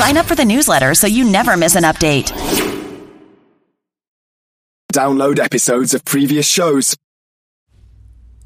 Sign up for the newsletter so you never miss an update. Download episodes of previous shows.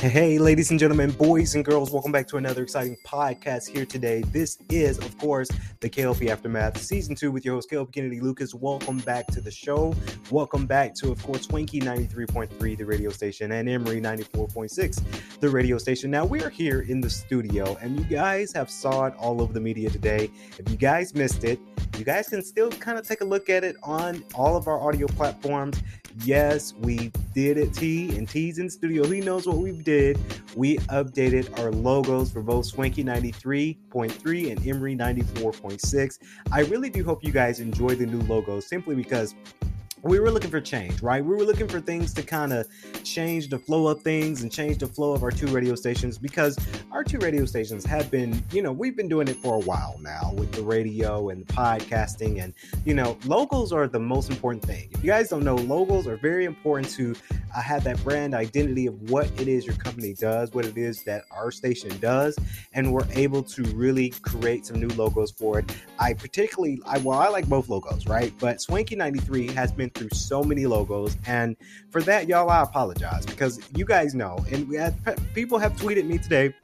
Hey, ladies and gentlemen, boys and girls, welcome back to another exciting podcast here today. This is, of course, the KLP Aftermath Season 2 with your host, KLP Kennedy Lucas. Welcome back to the show. Welcome back to, of course, Swanky 93.3, the radio station, and Emory 94.6, the radio station. Now, we're here in the studio, and you guys have saw it all over the media today. If you guys missed it, you guys can still kind of take a look at it on all of our audio platforms. Yes, we did it, T, and T's in studio. He knows what we did. We updated our logos for both Swanky 93.3 and Emory 94.6. I really do hope you guys enjoy the new logos simply because we were looking for change, right? We were looking for things to kind of change the flow of things and change the flow of our two radio stations because our two radio stations have been, you know, we've been doing it for a while now with the radio and the podcasting. And, you know, logos are the most important thing. If you guys don't know, logos are very important to uh, have that brand identity of what it is your company does, what it is that our station does. And we're able to really create some new logos for it. I particularly, I, well, I like both logos, right? But Swanky 93 has been through so many logos, and for that, y'all, I apologize because you guys know, and had, people have tweeted me today.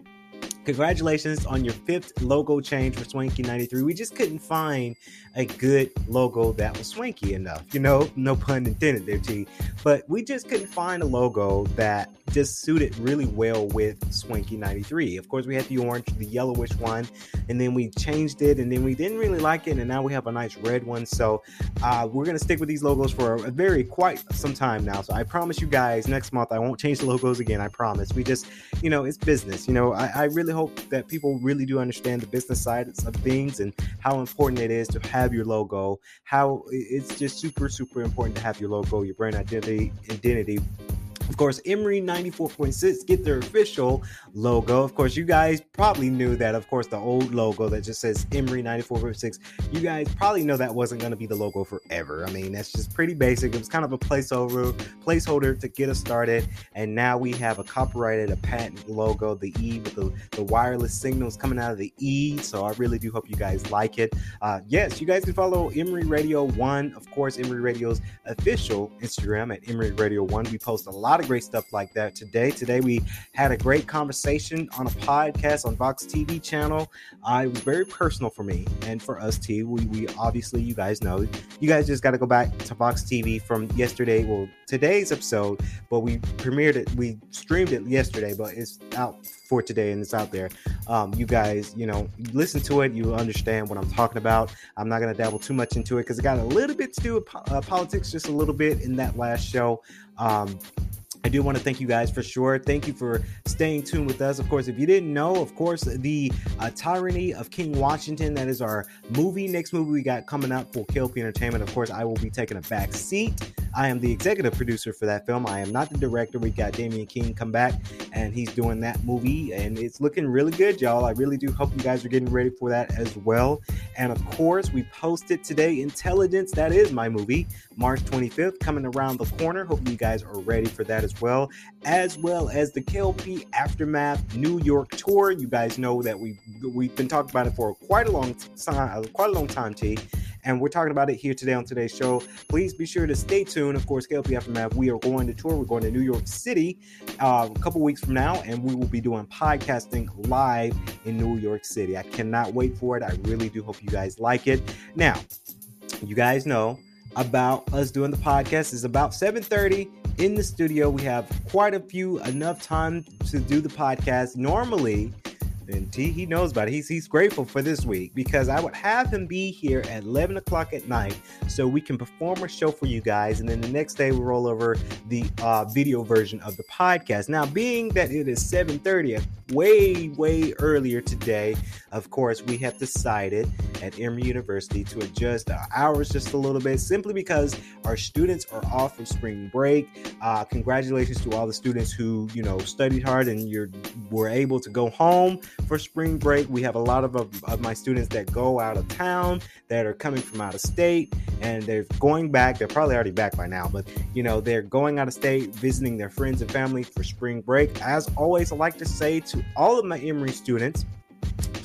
Congratulations on your fifth logo change for Swanky 93. We just couldn't find a good logo that was swanky enough. You know, no pun intended there, T. But we just couldn't find a logo that just suited really well with Swanky 93. Of course, we had the orange, the yellowish one, and then we changed it, and then we didn't really like it, and now we have a nice red one. So uh, we're gonna stick with these logos for a very quite some time now. So I promise you guys, next month I won't change the logos again. I promise. We just, you know, it's business. You know, I, I really hope that people really do understand the business side of things and how important it is to have your logo. How it's just super, super important to have your logo, your brand identity, identity of course, Emory 94.6 get their official logo. Of course, you guys probably knew that, of course, the old logo that just says Emory 94.6, you guys probably know that wasn't going to be the logo forever. I mean, that's just pretty basic. It was kind of a placeholder, placeholder to get us started. And now we have a copyrighted, a patent logo, the E with the, the wireless signals coming out of the E. So I really do hope you guys like it. Uh, yes, you guys can follow Emory Radio 1, of course, Emory Radio's official Instagram at Emory Radio 1. We post a lot lot of great stuff like that today. Today we had a great conversation on a podcast on Vox TV channel. Uh, it was very personal for me and for us too. We, we obviously, you guys know, you guys just got to go back to Vox TV from yesterday. Well, today's episode, but we premiered it, we streamed it yesterday, but it's out for today and it's out there. Um, you guys, you know, listen to it, you understand what I'm talking about. I'm not going to dabble too much into it because it got a little bit to do with uh, politics, just a little bit in that last show. Um, I do want to thank you guys for sure. Thank you for staying tuned with us. Of course, if you didn't know, of course, the uh, Tyranny of King Washington, that is our movie, next movie we got coming up for KLP Entertainment. Of course, I will be taking a back seat. I am the executive producer for that film. I am not the director. We got Damian King come back and he's doing that movie, and it's looking really good, y'all. I really do hope you guys are getting ready for that as well. And of course, we posted today Intelligence, that is my movie, March 25th, coming around the corner. Hope you guys are ready for that as well, as well as the KLP Aftermath New York tour. You guys know that we we've been talking about it for quite a long time, quite a long time, T. And we're talking about it here today on today's show. Please be sure to stay tuned. Of course, KLP Aftermath, we are going to tour. We're going to New York City uh, a couple weeks from now, and we will be doing podcasting live in New York City. I cannot wait for it. I really do hope you guys like it. Now, you guys know about us doing the podcast is about 7:30 in the studio. We have quite a few enough time to do the podcast. Normally, and T, he knows about it. He's, he's grateful for this week because I would have him be here at 11 o'clock at night so we can perform a show for you guys. And then the next day we roll over the uh, video version of the podcast. Now, being that it is 7.30, way, way earlier today. Of course, we have decided at Emory University to adjust our hours just a little bit simply because our students are off for spring break. Uh, congratulations to all the students who, you know, studied hard and you're were able to go home for spring break. We have a lot of, of, of my students that go out of town that are coming from out of state and they're going back. They're probably already back by now, but you know, they're going out of state, visiting their friends and family for spring break. As always, I like to say to all of my Emory students,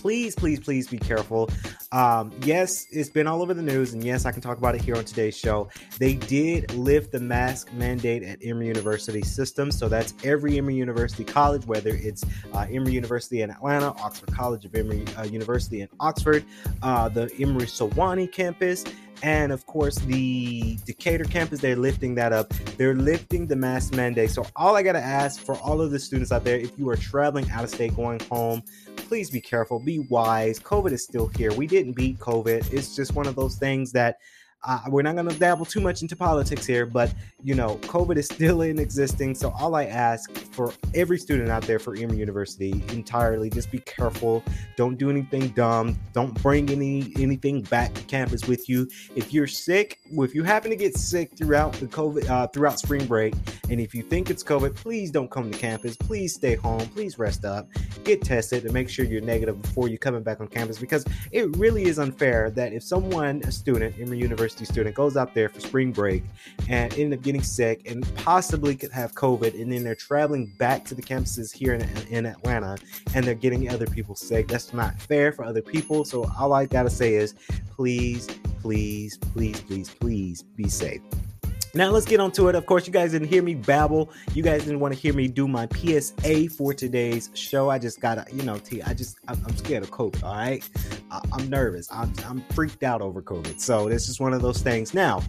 please, please, please be careful. Um, yes, it's been all over the news, and yes, I can talk about it here on today's show. They did lift the mask mandate at Emory University system, so that's every Emory University college, whether it's uh, Emory University in Atlanta, Oxford College of Emory uh, University in Oxford, uh, the Emory Sewanee campus, and of course the Decatur campus. They're lifting that up. They're lifting the mask mandate. So all I gotta ask for all of the students out there, if you are traveling out of state, going home please be careful, be wise. COVID is still here. We didn't beat COVID. It's just one of those things that uh, we're not going to dabble too much into politics here, but you know, COVID is still in existing. So all I ask for every student out there for Emory University entirely, just be careful. Don't do anything dumb. Don't bring any anything back to campus with you. If you're sick, if you happen to get sick throughout the COVID uh, throughout spring break, and if you think it's COVID, please don't come to campus. Please stay home. Please rest up. Get tested and make sure you're negative before you're coming back on campus because it really is unfair that if someone, a student, Emory University university student goes out there for spring break and end up getting sick and possibly could have COVID, and then they're traveling back to the campuses here in, in Atlanta and they're getting other people sick. That's not fair for other people. So all I gotta say is please, please, please, please, please be safe. Now let's get on to it. Of course, you guys didn't hear me babble. You guys didn't want to hear me do my PSA for today's show. I just gotta, you know, T. I just, I'm, I'm scared of COVID. All right, I, I'm nervous. I'm, I'm freaked out over COVID. So this is one of those things. Now,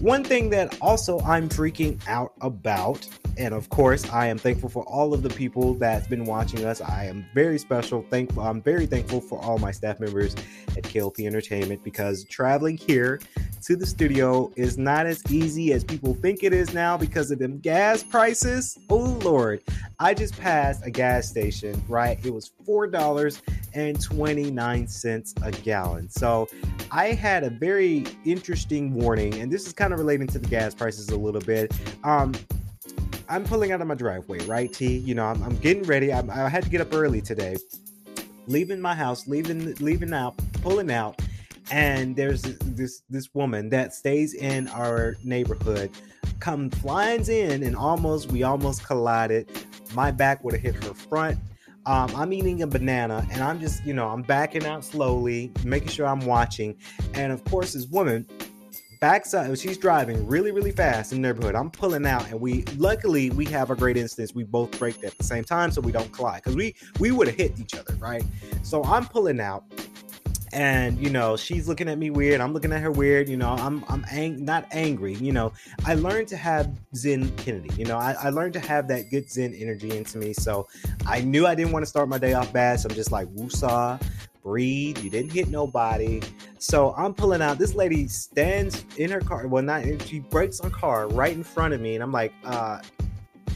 one thing that also I'm freaking out about, and of course, I am thankful for all of the people that's been watching us. I am very special. Thankful. I'm very thankful for all my staff members at KLP Entertainment because traveling here to the studio is not as easy as people think it is now because of them gas prices. Oh Lord, I just passed a gas station, right? It was four dollars and 29 cents a gallon. So I had a very interesting warning, and this is kind of relating to the gas prices a little bit. Um, I'm pulling out of my driveway, right, T? You know, I'm, I'm getting ready. I'm, I had to get up early today, leaving my house, leaving, leaving out, pulling out, and there's this this woman that stays in our neighborhood come flying in and almost we almost collided my back would have hit her front um, i'm eating a banana and i'm just you know i'm backing out slowly making sure i'm watching and of course this woman backs up she's driving really really fast in the neighborhood. I'm pulling out and we luckily we have a great instance. We both braked at the same time so we don't collide because we we would have hit each other right? So i'm pulling out and you know she's looking at me weird i'm looking at her weird you know i'm i'm ang- not angry you know. I learned to have zen kennedy you know I, I learned to have that good zen energy into me so i knew i didn't want to start my day off bad so i'm just like woosah breathe you didn't hit nobody so i'm pulling out this lady stands in her car well not she breaks her car right in front of me and i'm like uh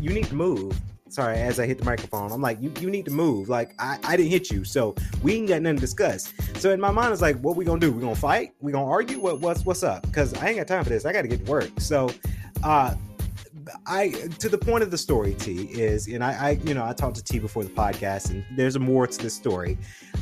you need to move sorry, as I hit the microphone, I'm like, you, you need to move. Like, I, I didn't hit you, so we ain't got nothing to discuss. So in my mind, it's like, what we gonna do? We gonna fight? We gonna argue? What what's what's up? Because I ain't got time for this. I got to get to work. So, uh, I to the point of the story, T is, and I, I, you know, I talked to T before the podcast, and there's more to this story.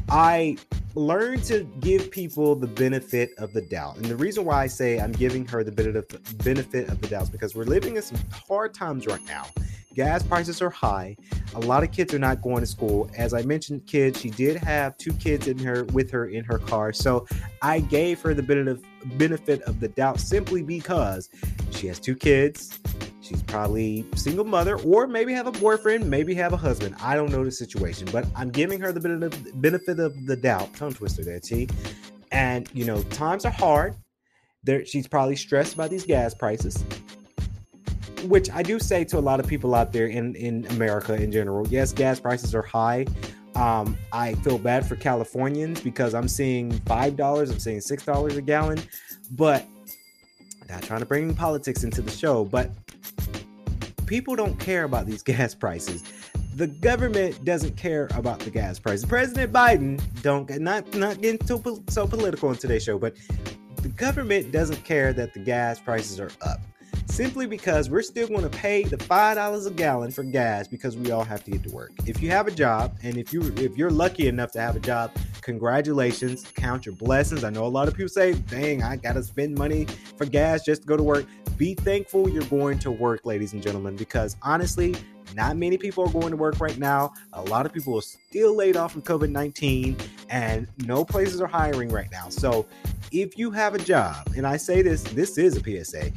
I learned to give people the benefit of the doubt, and the reason why I say I'm giving her the benefit of the doubt is because we're living in some hard times right now. Gas prices are high. A lot of kids are not going to school. As I mentioned, kids, she did have two kids in her with her in her car. So I gave her the benefit of the doubt simply because she has two kids. She's probably single mother, or maybe have a boyfriend, maybe have a husband. I don't know the situation, but I'm giving her the benefit of the doubt. Tongue twister there, T. And you know, times are hard. There, she's probably stressed by these gas prices which I do say to a lot of people out there in in America in general. Yes, gas prices are high. Um, I feel bad for Californians because I'm seeing five dollars, I'm seeing six dollars a gallon, but not trying to bring politics into the show, but people don't care about these gas prices. the government doesn't care about the gas prices. President Biden don't not not getting too so political in today's show, but the government doesn't care that the gas prices are up simply because we're still going to pay the five dollars a gallon for gas because we all have to get to work. If you have a job, and if you if you're lucky enough to have a job, congratulations, count your blessings. I know a lot of people say, "Dang, I got to spend money for gas just to go to work." Be thankful you're going to work, ladies and gentlemen, because honestly, not many people are going to work right now. A lot of people are still laid off from COVID 19, and no places are hiring right now. So, if you have a job, and I say this, this is a PSA,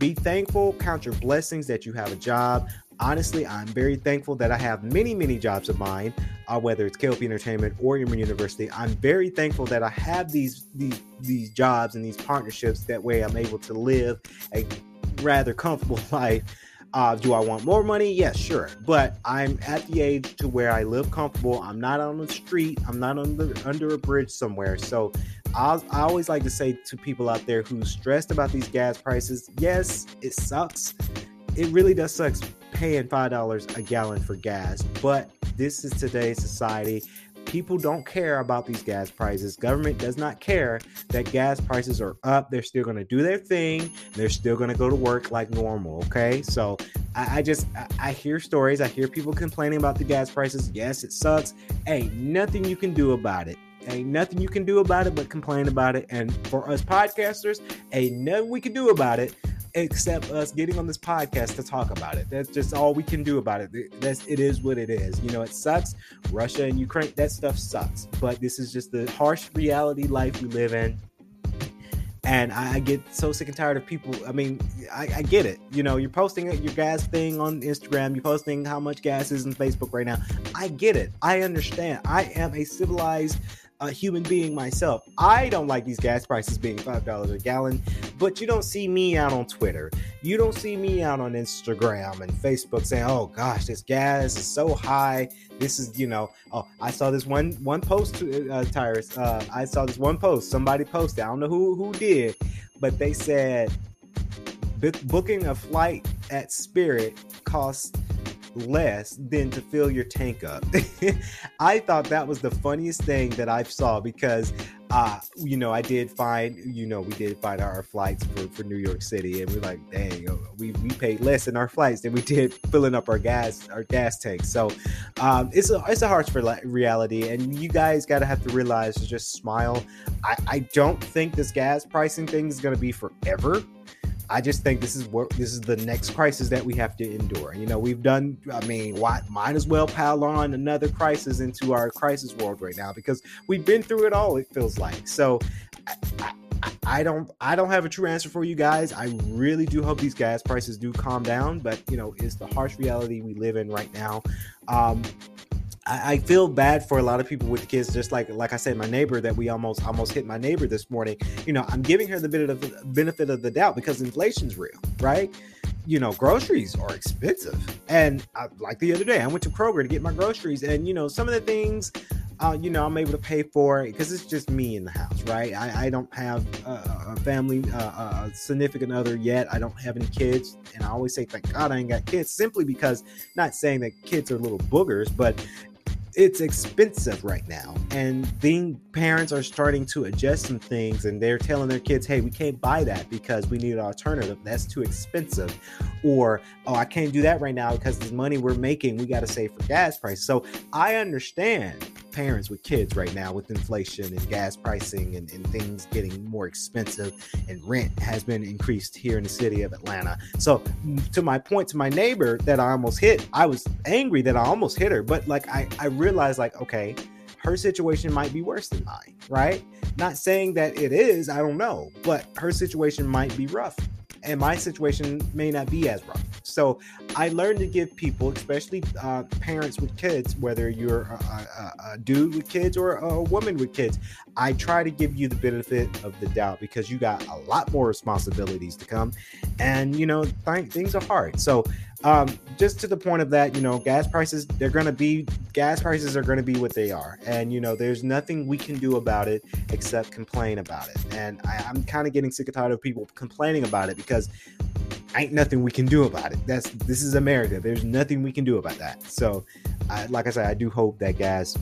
be thankful, count your blessings that you have a job. Honestly, I'm very thankful that I have many, many jobs of mine, uh, whether it's KLP Entertainment or Emory University. I'm very thankful that I have these these these jobs and these partnerships. That way, I'm able to live a rather comfortable life. Uh, do I want more money? Yes, sure. But I'm at the age to where I live comfortable. I'm not on the street. I'm not under under a bridge somewhere. So I, I always like to say to people out there who's stressed about these gas prices, yes, it sucks. It really does suck paying $5 a gallon for gas, but this is today's society. People don't care about these gas prices. Government does not care that gas prices are up. They're still going to do their thing. They're still going to go to work like normal. Okay. So I, I just, I, I hear stories. I hear people complaining about the gas prices. Yes, it sucks. Hey, nothing you can do about it. Ain't nothing you can do about it but complain about it. And for us podcasters, ain't nothing we can do about it except us getting on this podcast to talk about it. That's just all we can do about it. That's it is what it is. You know, it sucks. Russia and Ukraine, that stuff sucks. But this is just the harsh reality life we live in. And I, get so sick and tired of people. I mean, I, I get it. You know, you're posting your gas thing on Instagram. You're posting how much gas is in Facebook right now. I get it. I understand. I am a civilized a human being myself. I don't like these gas prices being $5 a gallon, but you don't see me out on Twitter. You don't see me out on Instagram and Facebook saying, "Oh gosh, this gas is so high. This is, you know, oh, I saw this one one post uh, Tyrus. Uh, I saw this one post somebody posted. I don't know who who did, but they said booking a flight at Spirit costs less than to fill your tank up. I thought that was the funniest thing that I saw because uh, you know, I did find, you know, we did find our flights for, for New York City, and we're like, dang, uh, we, we paid less in our flights than we did filling up our gas our gas tank. So um, it's a it's a harsh reality, and you guys got to have to realize to just smile. I, I don't think this gas pricing thing is to be forever. I just think this is what this is the next crisis that we have to endure. You know, we've done. I mean, why might as well pile on another crisis into our crisis world right now because we've been through it all. It feels like so. I, I, I don't I don't have a true answer for you guys. I really do hope these gas prices do calm down, but you know, it's the harsh reality we live in right now. Um, I, I, feel bad for a lot of people with kids, just like like I said, my neighbor that we almost almost hit my neighbor this morning. You know, I'm giving her the benefit of the benefit of the doubt because inflation's real, right? You know, groceries are expensive, and I, like the other day, I went to Kroger to get my groceries, and you know, some of the things. Uh, you know, I'm able to pay for because it's just me in the house, right? I, I don't have a, a family, uh, a significant other yet. I don't have any kids, and I always say, thank God I ain't got kids, simply because not saying that kids are little boogers, but it's expensive right now and being parents are starting to adjust some things and they're telling their kids hey we can't buy that because we need an alternative that's too expensive or oh i can't do that right now because the money we're making we got to save for gas price so i understand parents with kids right now with inflation and gas pricing and, and things getting more expensive and rent has been increased here in the city of atlanta so to my point to my neighbor that i almost hit i was angry that i almost hit her but like i i realized like okay her situation might be worse than mine, right? Not saying that it is, I don't know, but her situation might be rough and my situation may not be as rough. So I learned to give people, especially uh, parents with kids, whether you're a, a, a, dude with kids or a woman with kids, I try to give you the benefit of the doubt because you got a lot more responsibilities to come, and you know th- things are hard. So um, just to the point of that, you know, gas prices, they're going to be, gas prices are going to be what they are. And, you know, there's nothing we can do about it except complain about it. And I, I'm kind of getting sick and tired of people complaining about it because ain't nothing we can do about it. That's this is America. There's nothing we can do about that. So, I, like I said, I do hope that gas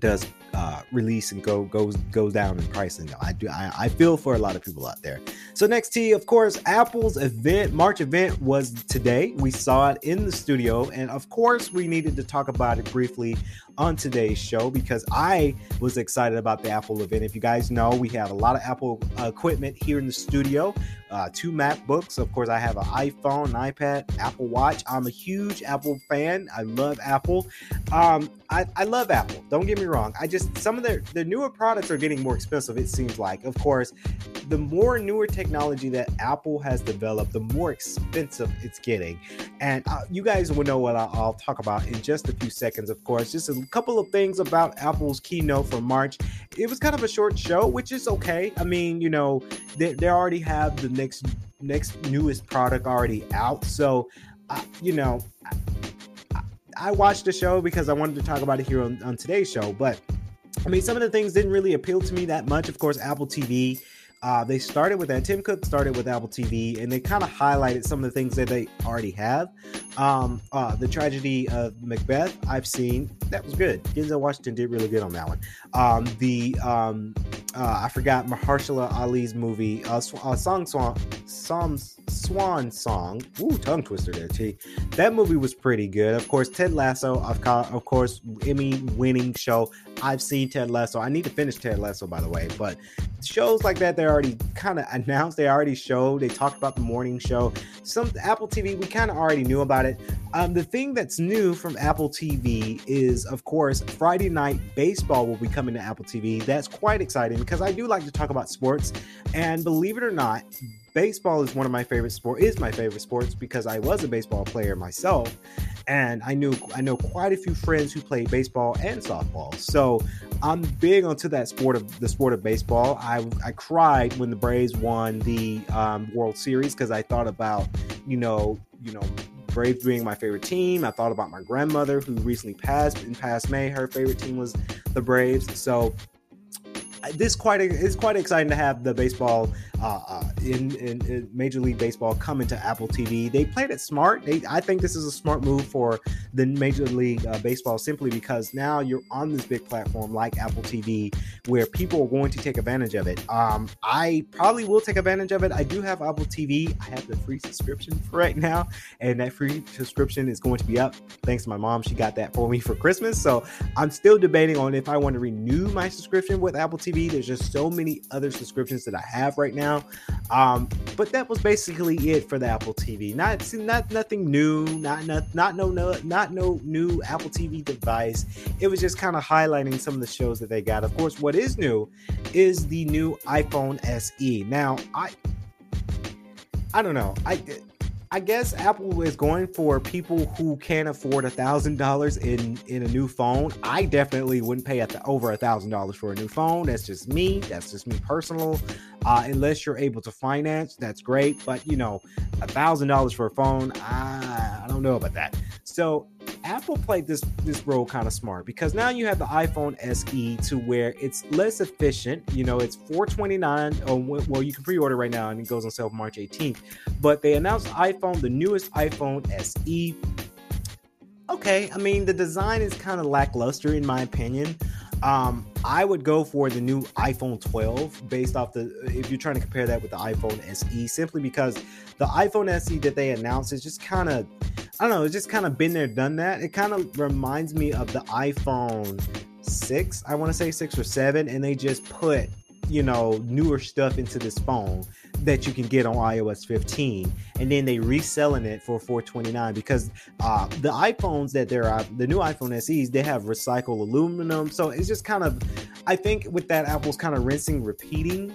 does uh, release and go goes goes down in pricing. I do I, I feel for a lot of people out there. So next T, of course, Apple's event March event was today. We saw it in the studio, and of course, we needed to talk about it briefly on today's show because I was excited about the Apple event. If you guys know, we have a lot of Apple uh, equipment here in the studio. Uh, two MacBooks. Of course, I have an iPhone, an iPad, Apple Watch. I'm a huge Apple fan. I love Apple. Um, I, I love Apple. Don't get me wrong. I just some of their the newer products are getting more expensive. It seems like. Of course, the more newer technology that Apple has developed, the more expensive it's getting. And uh, you guys will know what I'll, I'll talk about in just a few seconds. Of course, just a couple of things about Apple's keynote for March. It was kind of a short show, which is okay. I mean, you know, they, they already have the next next newest product already out, so uh, you know. I, I watched the show because I wanted to talk about it here on, on today's show, but I mean, some of the things didn't really appeal to me that much. Of course, Apple TV uh, they started with that. Tim Cook started with Apple TV, and they kind of highlighted some of the things that they already have. Um, uh, the tragedy of Macbeth, I've seen. That was good. Denzel Washington did really good on that one. Um, the um, uh, I forgot Mahershala Ali's movie, uh, sw- uh, Song Swan, Song Swan Song. Ooh, tongue twister there, T. That movie was pretty good. Of course, Ted Lasso, of, of course, Emmy winning show. I've seen Ted Lasso. I need to finish Ted Lasso, by the way. But shows like that, they're already kind of announced. They already showed. They talked about the morning show. Some Apple TV, we kind of already knew about it. Um, the thing that's new from Apple TV is, of course, Friday night baseball will be coming to Apple TV. That's quite exciting because I do like to talk about sports. And believe it or not, baseball is one of my favorite sport is my favorite sports because I was a baseball player myself and I knew I know quite a few friends who play baseball and softball. So I'm big onto that sport of the sport of baseball. I I cried when the Braves won the um, World Series because I thought about you know you know Braves being my favorite team. I thought about my grandmother who recently passed in past May. Her favorite team was the Braves. So this quite it's quite exciting to have the baseball uh, uh, in, in, in, Major League Baseball coming to Apple TV. They played it smart. They, I think this is a smart move for the Major League uh, Baseball simply because now you're on this big platform like Apple TV where people are going to take advantage of it. Um, I probably will take advantage of it. I do have Apple TV. I have the free subscription for right now, and that free subscription is going to be up thanks to my mom. She got that for me for Christmas. So I'm still debating on if I want to renew my subscription with Apple TV. There's just so many other subscriptions that I have right now now. Um, but that was basically it for the Apple TV. Not not nothing new, not not not no no not no new Apple TV device. It was just kind of highlighting some of the shows that they got. Of course, what is new is the new iPhone SE. Now, I I don't know. I I guess Apple is going for people who can't afford a thousand dollars in in a new phone. I definitely wouldn't pay at the, over a thousand dollars for a new phone. That's just me. That's just me personal. Uh, unless you're able to finance, that's great. But you know, a thousand dollars for a phone, I, I don't know about that. So Apple played this this role kind of smart because now you have the iPhone SE to where it's less efficient. You know, it's 429. Oh, well, you can pre-order right now and it goes on sale March 18th. But they announced iPhone, the newest iPhone SE. Okay, I mean the design is kind of lackluster in my opinion. Um, I would go for the new iPhone 12 based off the if you're trying to compare that with the iPhone SE, simply because the iPhone SE that they announced is just kind of I don't know, it's just kind of been there, done that. It kind of reminds me of the iPhone 6, I want to say 6 or 7, and they just put, you know, newer stuff into this phone that you can get on iOS 15, and then they reselling it for 429 because uh, the iPhones that they're uh, the new iPhone SEs they have recycled aluminum, so it's just kind of I think with that Apple's kind of rinsing, repeating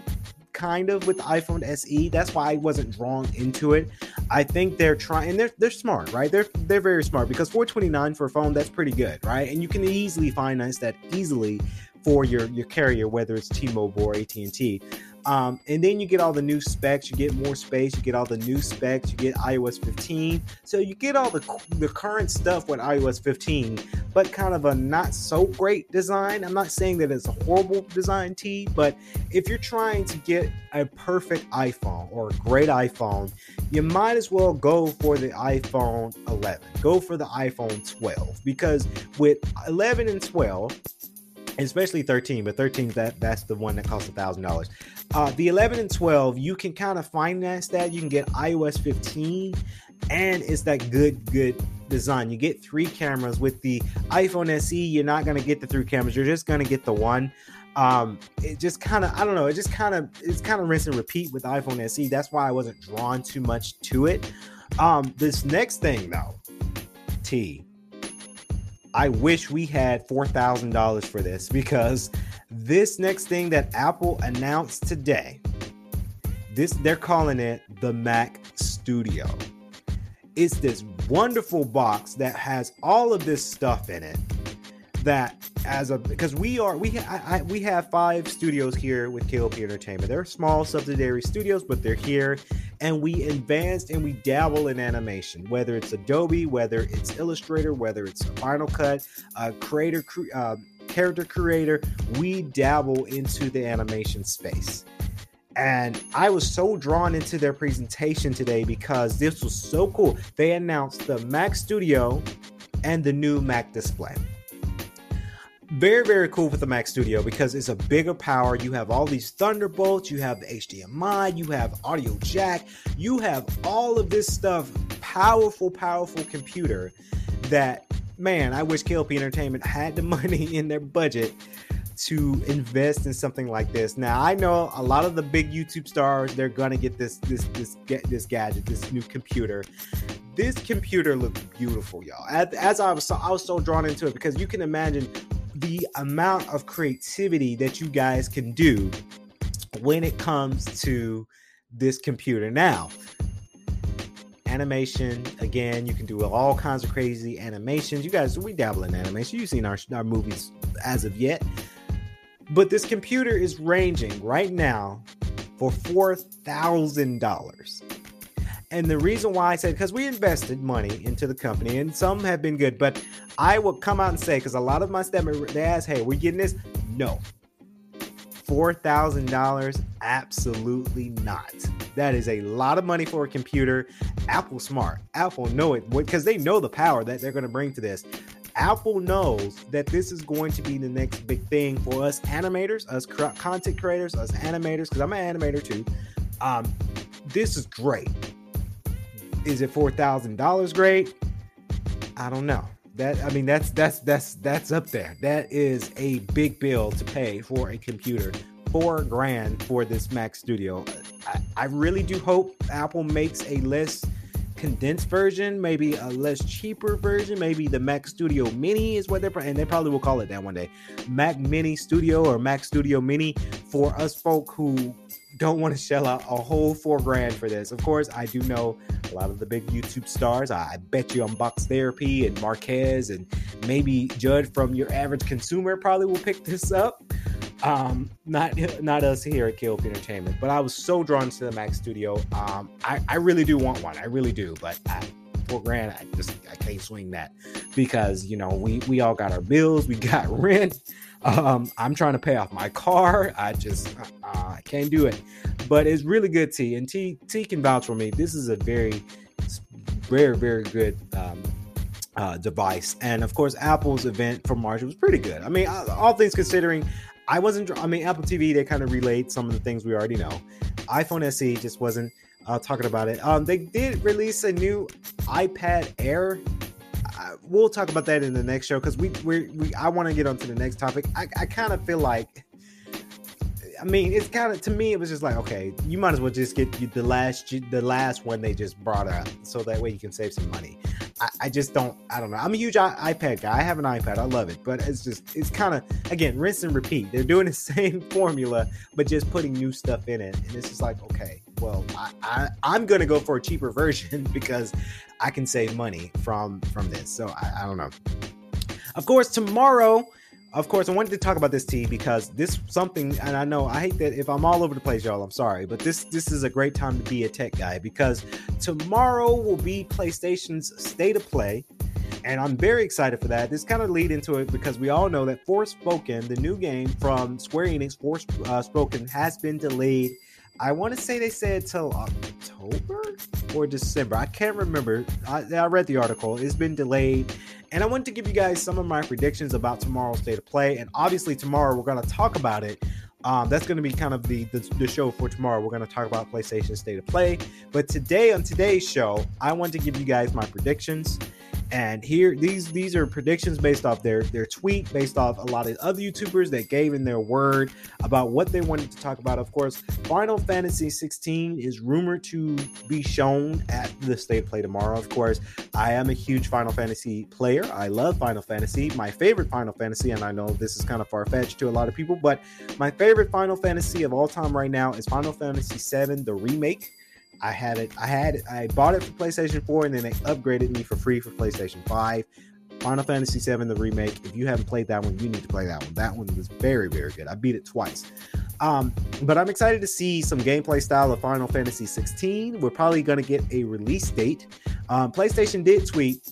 kind of with the iPhone SE. That's why I wasn't drawn into it. I think they're trying they're they're smart, right? They're they're very smart because 429 for a phone that's pretty good, right? And you can easily finance that easily for your your carrier, whether it's T-Mobile or AT&T. Um, and then you get all the new specs, you get more space, you get all the new specs, you get iOS 15. So you get all the the current stuff with iOS 15, but kind of a not so great design. I'm not saying that it's a horrible design T, but if you're trying to get a perfect iPhone or a great iPhone, you might as well go for the iPhone 11. Go for the iPhone 12 because with 11 and 12 especially 13 but 13 that that's the one that costs a thousand dollars. Uh the 11 and 12 you can kind of finance that. You can get ios 15 and it's that good good design. You get three cameras. With the iphone se you're not going to get the three cameras. You're just going to get the one. Um it just kind of i don't know it just kind of it's kind of rinse and repeat with iphone se that's why i wasn't drawn too much to it. Um this next thing though t I wish we had $4,000 for this because this next thing that Apple announced today, this they're calling it the Mac Studio. It's this wonderful box that has all of this stuff in it that as a because we are we I, I, we have five studios here with KLP Entertainment. They're small subsidiary studios, but they're here, and we advanced and we dabble in animation, whether it's Adobe, whether it's Illustrator, whether it's Final Cut, uh, Creator, uh, Character Creator. We dabble into the animation space. And I was so drawn into their presentation today because this was so cool. They announced the Mac Studio and the new Mac display very very cool with the mac studio because it's a bigger power. You have all these thunderbolts you have the hdmi you have audio jack you have all of this stuff powerful powerful computer that man i wish klp entertainment had the money in their budget to invest in something like this. Now i know a lot of the big youtube stars they're gonna get this this this get this gadget this new computer. This computer looks beautiful y'all. As, as i was so, i was so drawn into it because you can imagine the amount of creativity that you guys can do when it comes to this computer. Now, animation again, you can do all kinds of crazy animations. You guys, we dabble in animation. You've seen our, our movies as of yet. But this computer is ranging right now for $4,000. And the reason why I said because we invested money into the company and some have been good, but I will come out and say because a lot of my staff they ask, "Hey, we're getting this?" No, four thousand dollars, absolutely not. That is a lot of money for a computer. Apple smart. Apple know it because they know the power that they're going to bring to this. Apple knows that this is going to be the next big thing for us animators, us content creators, us animators. Because I'm an animator too. Um, this is great is it four thousand dollars great? I don't know. That I mean that's that's that's that's up there. That is a big bill to pay for a computer. Four grand for this Mac Studio. I, I really do hope Apple makes a less condensed version, maybe a less cheaper version, maybe the Mac Studio Mini is what they're and they probably will call it that one day. Mac Mini Studio or Mac Studio Mini for us folk who don't want to shell out a whole four grand for this. Of course, I do know a lot of the big YouTube stars. I bet you Unbox Therapy and Marques and maybe Judd from your average consumer probably will pick this up. Um, not not us here at KLP Entertainment, but I was so drawn to the Mac Studio. Um, I, I really do want one. I really do, but I, four grand, I just I can't swing that because you know we we all got our bills, we got rent. Um, I'm trying to pay off my car. I just uh, I can't do it. But it's really good T and T T can vouch for me. This is a very very very good um, uh, device. And of course, Apple's event for March was pretty good. I mean, all things considering, I wasn't. I mean, Apple TV they kind of relate some of the things we already know. iPhone SE just wasn't uh, talking about it. Um, they did release a new iPad Air we'll talk about that in the next show because we we we I want to get on to the next topic. I, I kind of feel like. I mean, it's kind of to me. It was just like, okay, you might as well just get the last the last one they just brought out, so that way you can save some money. I, I just don't. I don't know. I'm a huge iPad guy. I have an iPad. I love it, but it's just it's kind of again rinse and repeat. They're doing the same formula, but just putting new stuff in it, and it's just like, okay, well, I, I I'm gonna go for a cheaper version because I can save money from from this. So I, I don't know. Of course, tomorrow of course, I wanted to talk about this T because this something, and I know I hate that if I'm all over the place, y'all. I'm sorry, but this this is a great time to be a tech guy because tomorrow will be PlayStation's State of Play, and I'm very excited for that. This kind of lead into it because we all know that Forspoken, the new game from Square Enix, Forspoken, uh, has been delayed. I want to say they said till October or December. I can't remember. I, I read the article. It's been delayed and I wanted to give you guys some of my predictions about tomorrow's state of play. And obviously, tomorrow we're going to talk about it. Um, that's going to be kind of the, the, the show for tomorrow. We're going to talk about PlayStation State of Play. But today on today's show, I want to give you guys my predictions and here, these these are predictions based off their their tweet, based off a lot of other YouTubers that gave in their word about what they wanted to talk about. Of course, Final Fantasy 16 is rumored to be shown at the State Play tomorrow. Of course, I am a huge Final Fantasy player. I love Final Fantasy. My favorite Final Fantasy, and I know this is kind of far fetched to a lot of people, but my favorite Final Fantasy of all time right now is Final Fantasy 7, the remake. I had it. I had it. I bought it for PlayStation 4, and then they upgraded me for free for PlayStation 5. Final Fantasy 7, the remake. If you haven't played that one, you need to play that one. That one was very, very good. I beat it twice. Um, but I'm excited to see some gameplay style of Final Fantasy 16. We're probably going to get a release date. Um, PlayStation did tweet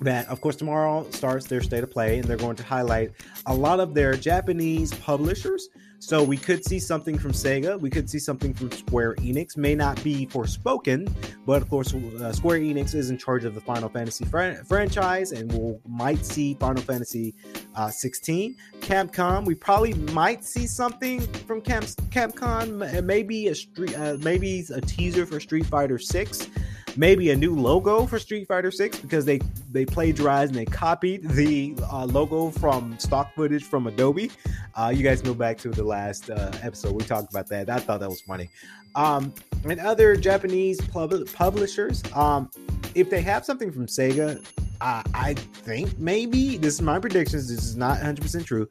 that of course tomorrow starts their state of play and they're going to highlight a lot of their japanese publishers so we could see something from Sega. We could see something from Square Enix. May not be Forspoken, but of course, uh, Square Enix is in charge of the Final Fantasy fr- franchise, and we will might see Final Fantasy uh, 16. Capcom, we probably might see something from Capcom. Maybe a street, uh, maybe a teaser for Street Fighter 6 maybe a new logo for Street Fighter 6 because they they plagiarized and they copied the uh, logo from stock footage from Adobe. Uh, you guys go back to the last uh, episode we talked about that. I thought that was funny. Um, and other Japanese pub- publishers, um, if they have something from Sega, I think maybe this is my predictions. This is not 100 percent true.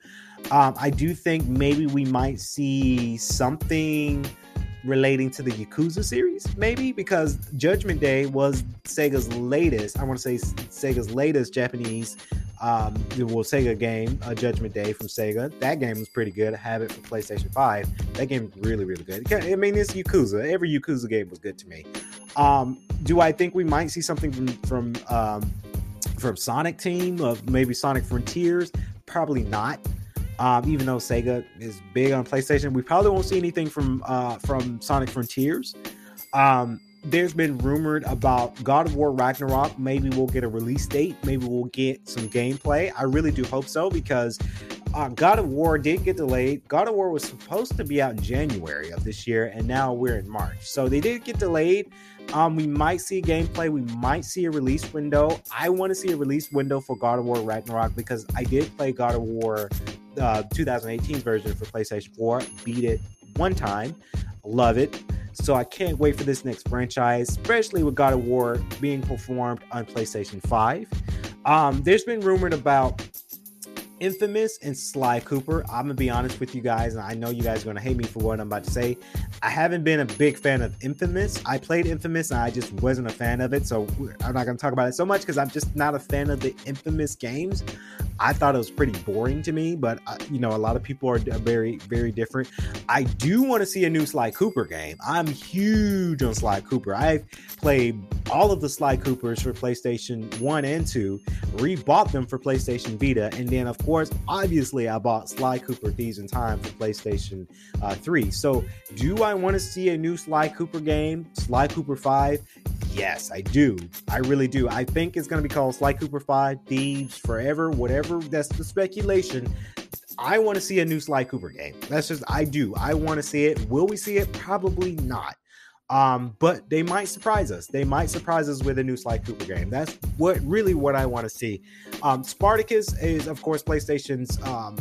Um, I do think maybe we might see something relating to the Yakuza series, maybe because Judgment Day was Sega's latest. I want to say Sega's latest Japanese, um, well, Sega game, uh, Judgment Day from Sega. That game was pretty good. I have it for PlayStation Five. That game really, really good. I mean, it's Yakuza. Every Yakuza game was good to me. Um, do I think we might see something from from um, from Sonic Team of maybe Sonic Frontiers? Probably not. Um, even though Sega is big on PlayStation, we probably won't see anything from uh, from Sonic Frontiers. Um, there's been rumored about God of War Ragnarok. Maybe we'll get a release date. Maybe we'll get some gameplay. I really do hope so because uh, God of War did get delayed. God of War was supposed to be out in January of this year, and now we're in March. So they did get delayed. Um, we might see gameplay. We might see a release window. I want to see a release window for God of War Ragnarok because I did play God of War uh, 2018's version for PlayStation 4. Beat it one time. Love it. So I can't wait for this next franchise, especially with God of War being performed on PlayStation 5. Um, there's been rumored about Infamous and Sly Cooper. I'm gonna be honest with you guys, and I know you guys are gonna hate me for what I'm about to say. I haven't been a big fan of Infamous. I played Infamous and I just wasn't a fan of it, so I'm not gonna talk about it so much because I'm just not a fan of the Infamous games. I thought it was pretty boring to me, but uh, you know, a lot of people are very, very different. I do want to see a new Sly Cooper game. I'm huge on Sly Cooper. I've played all of the Sly Coopers for PlayStation 1 and 2, rebought them for PlayStation Vita, and then, of course, obviously, I bought Sly Cooper Thieves in Time for PlayStation uh, 3. So, do I want to see a new Sly Cooper game, Sly Cooper 5? Yes, I do. I really do. I think it's going to be called Sly Cooper 5 Thieves Forever, whatever. That's the speculation. I want to see a new Sly Cooper game. That's just, I do. I want to see it. Will we see it? Probably not. Um, but they might surprise us. They might surprise us with a new Sly Cooper game. That's what really what I want to see. Um, Spartacus is, of course, PlayStation's um,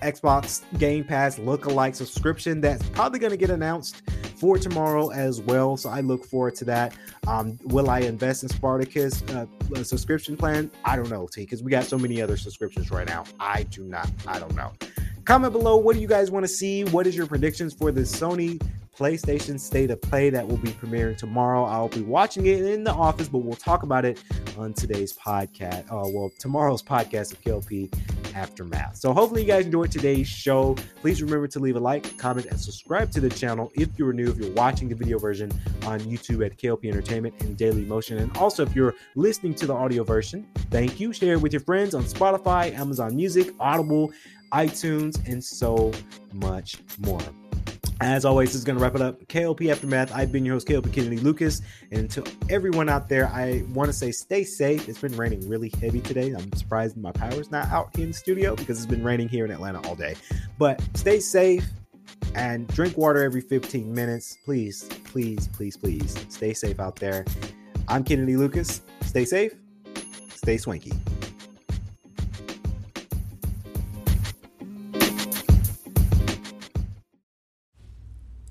Xbox Game Pass look-alike subscription that's probably going to get announced for tomorrow as well. So I look forward to that. Um, will I invest in Spartacus uh, subscription plan? I don't know, T, because we got so many other subscriptions right now. I do not. I don't know. Comment below. What do you guys want to see? What is your predictions for the Sony PlayStation State of Play that will be premiering tomorrow. I'll be watching it in the office, but we'll talk about it on today's podcast. Uh, well, tomorrow's podcast of KLP Aftermath. So hopefully you guys enjoyed today's show. Please remember to leave a like, comment, and subscribe to the channel if you're new, if you're watching the video version on YouTube at KLP Entertainment and Daily Motion. And also if you're listening to the audio version, thank you. Share it with your friends on Spotify, Amazon Music, Audible, iTunes, and so much more. As always, this is going to wrap it up. KLP Aftermath. I've been your host, KLP Kennedy Lucas. And to everyone out there, I want to say stay safe. It's been raining really heavy today. I'm surprised my power's not out in the studio because it's been raining here in Atlanta all day. But stay safe and drink water every 15 minutes. Please, please, please, please stay safe out there. I'm Kennedy Lucas. Stay safe, stay swanky.